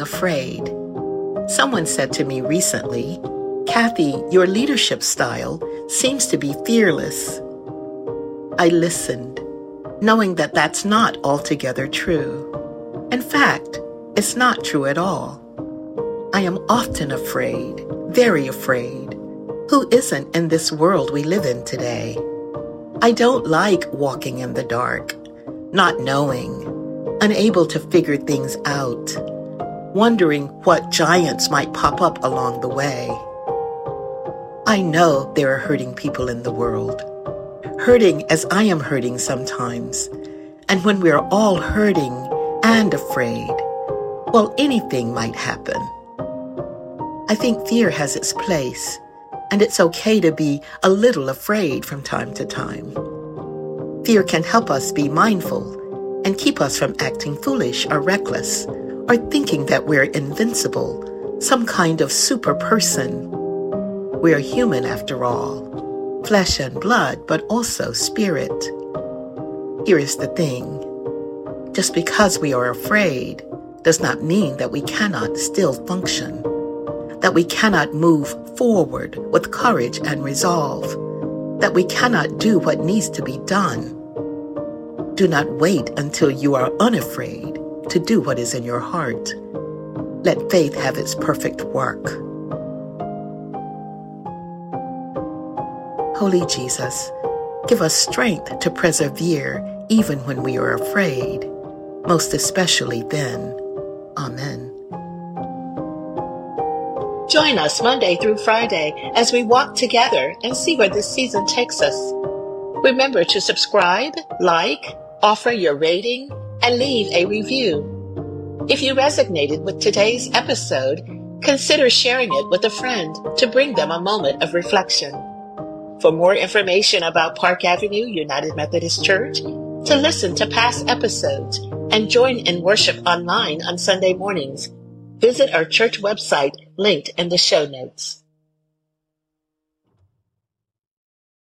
afraid. Someone said to me recently, Cathy, your leadership style seems to be fearless. I listened, knowing that that's not altogether true. In fact, it's not true at all. I am often afraid, very afraid. Who isn't in this world we live in today? I don't like walking in the dark, not knowing, unable to figure things out, wondering what giants might pop up along the way. I know there are hurting people in the world, hurting as I am hurting sometimes. And when we're all hurting and afraid, well, anything might happen. I think fear has its place, and it's okay to be a little afraid from time to time. Fear can help us be mindful and keep us from acting foolish or reckless or thinking that we're invincible, some kind of super person. We're human after all, flesh and blood, but also spirit. Here is the thing just because we are afraid does not mean that we cannot still function, that we cannot move forward with courage and resolve, that we cannot do what needs to be done do not wait until you are unafraid to do what is in your heart. Let faith have its perfect work. Holy Jesus, give us strength to persevere even when we are afraid, most especially then. Amen. Join us Monday through Friday as we walk together and see where this season takes us. Remember to subscribe, like, offer your rating, and leave a review. If you resonated with today's episode, consider sharing it with a friend to bring them a moment of reflection. For more information about Park Avenue United Methodist Church, to listen to past episodes, and join in worship online on Sunday mornings, visit our church website linked in the show notes.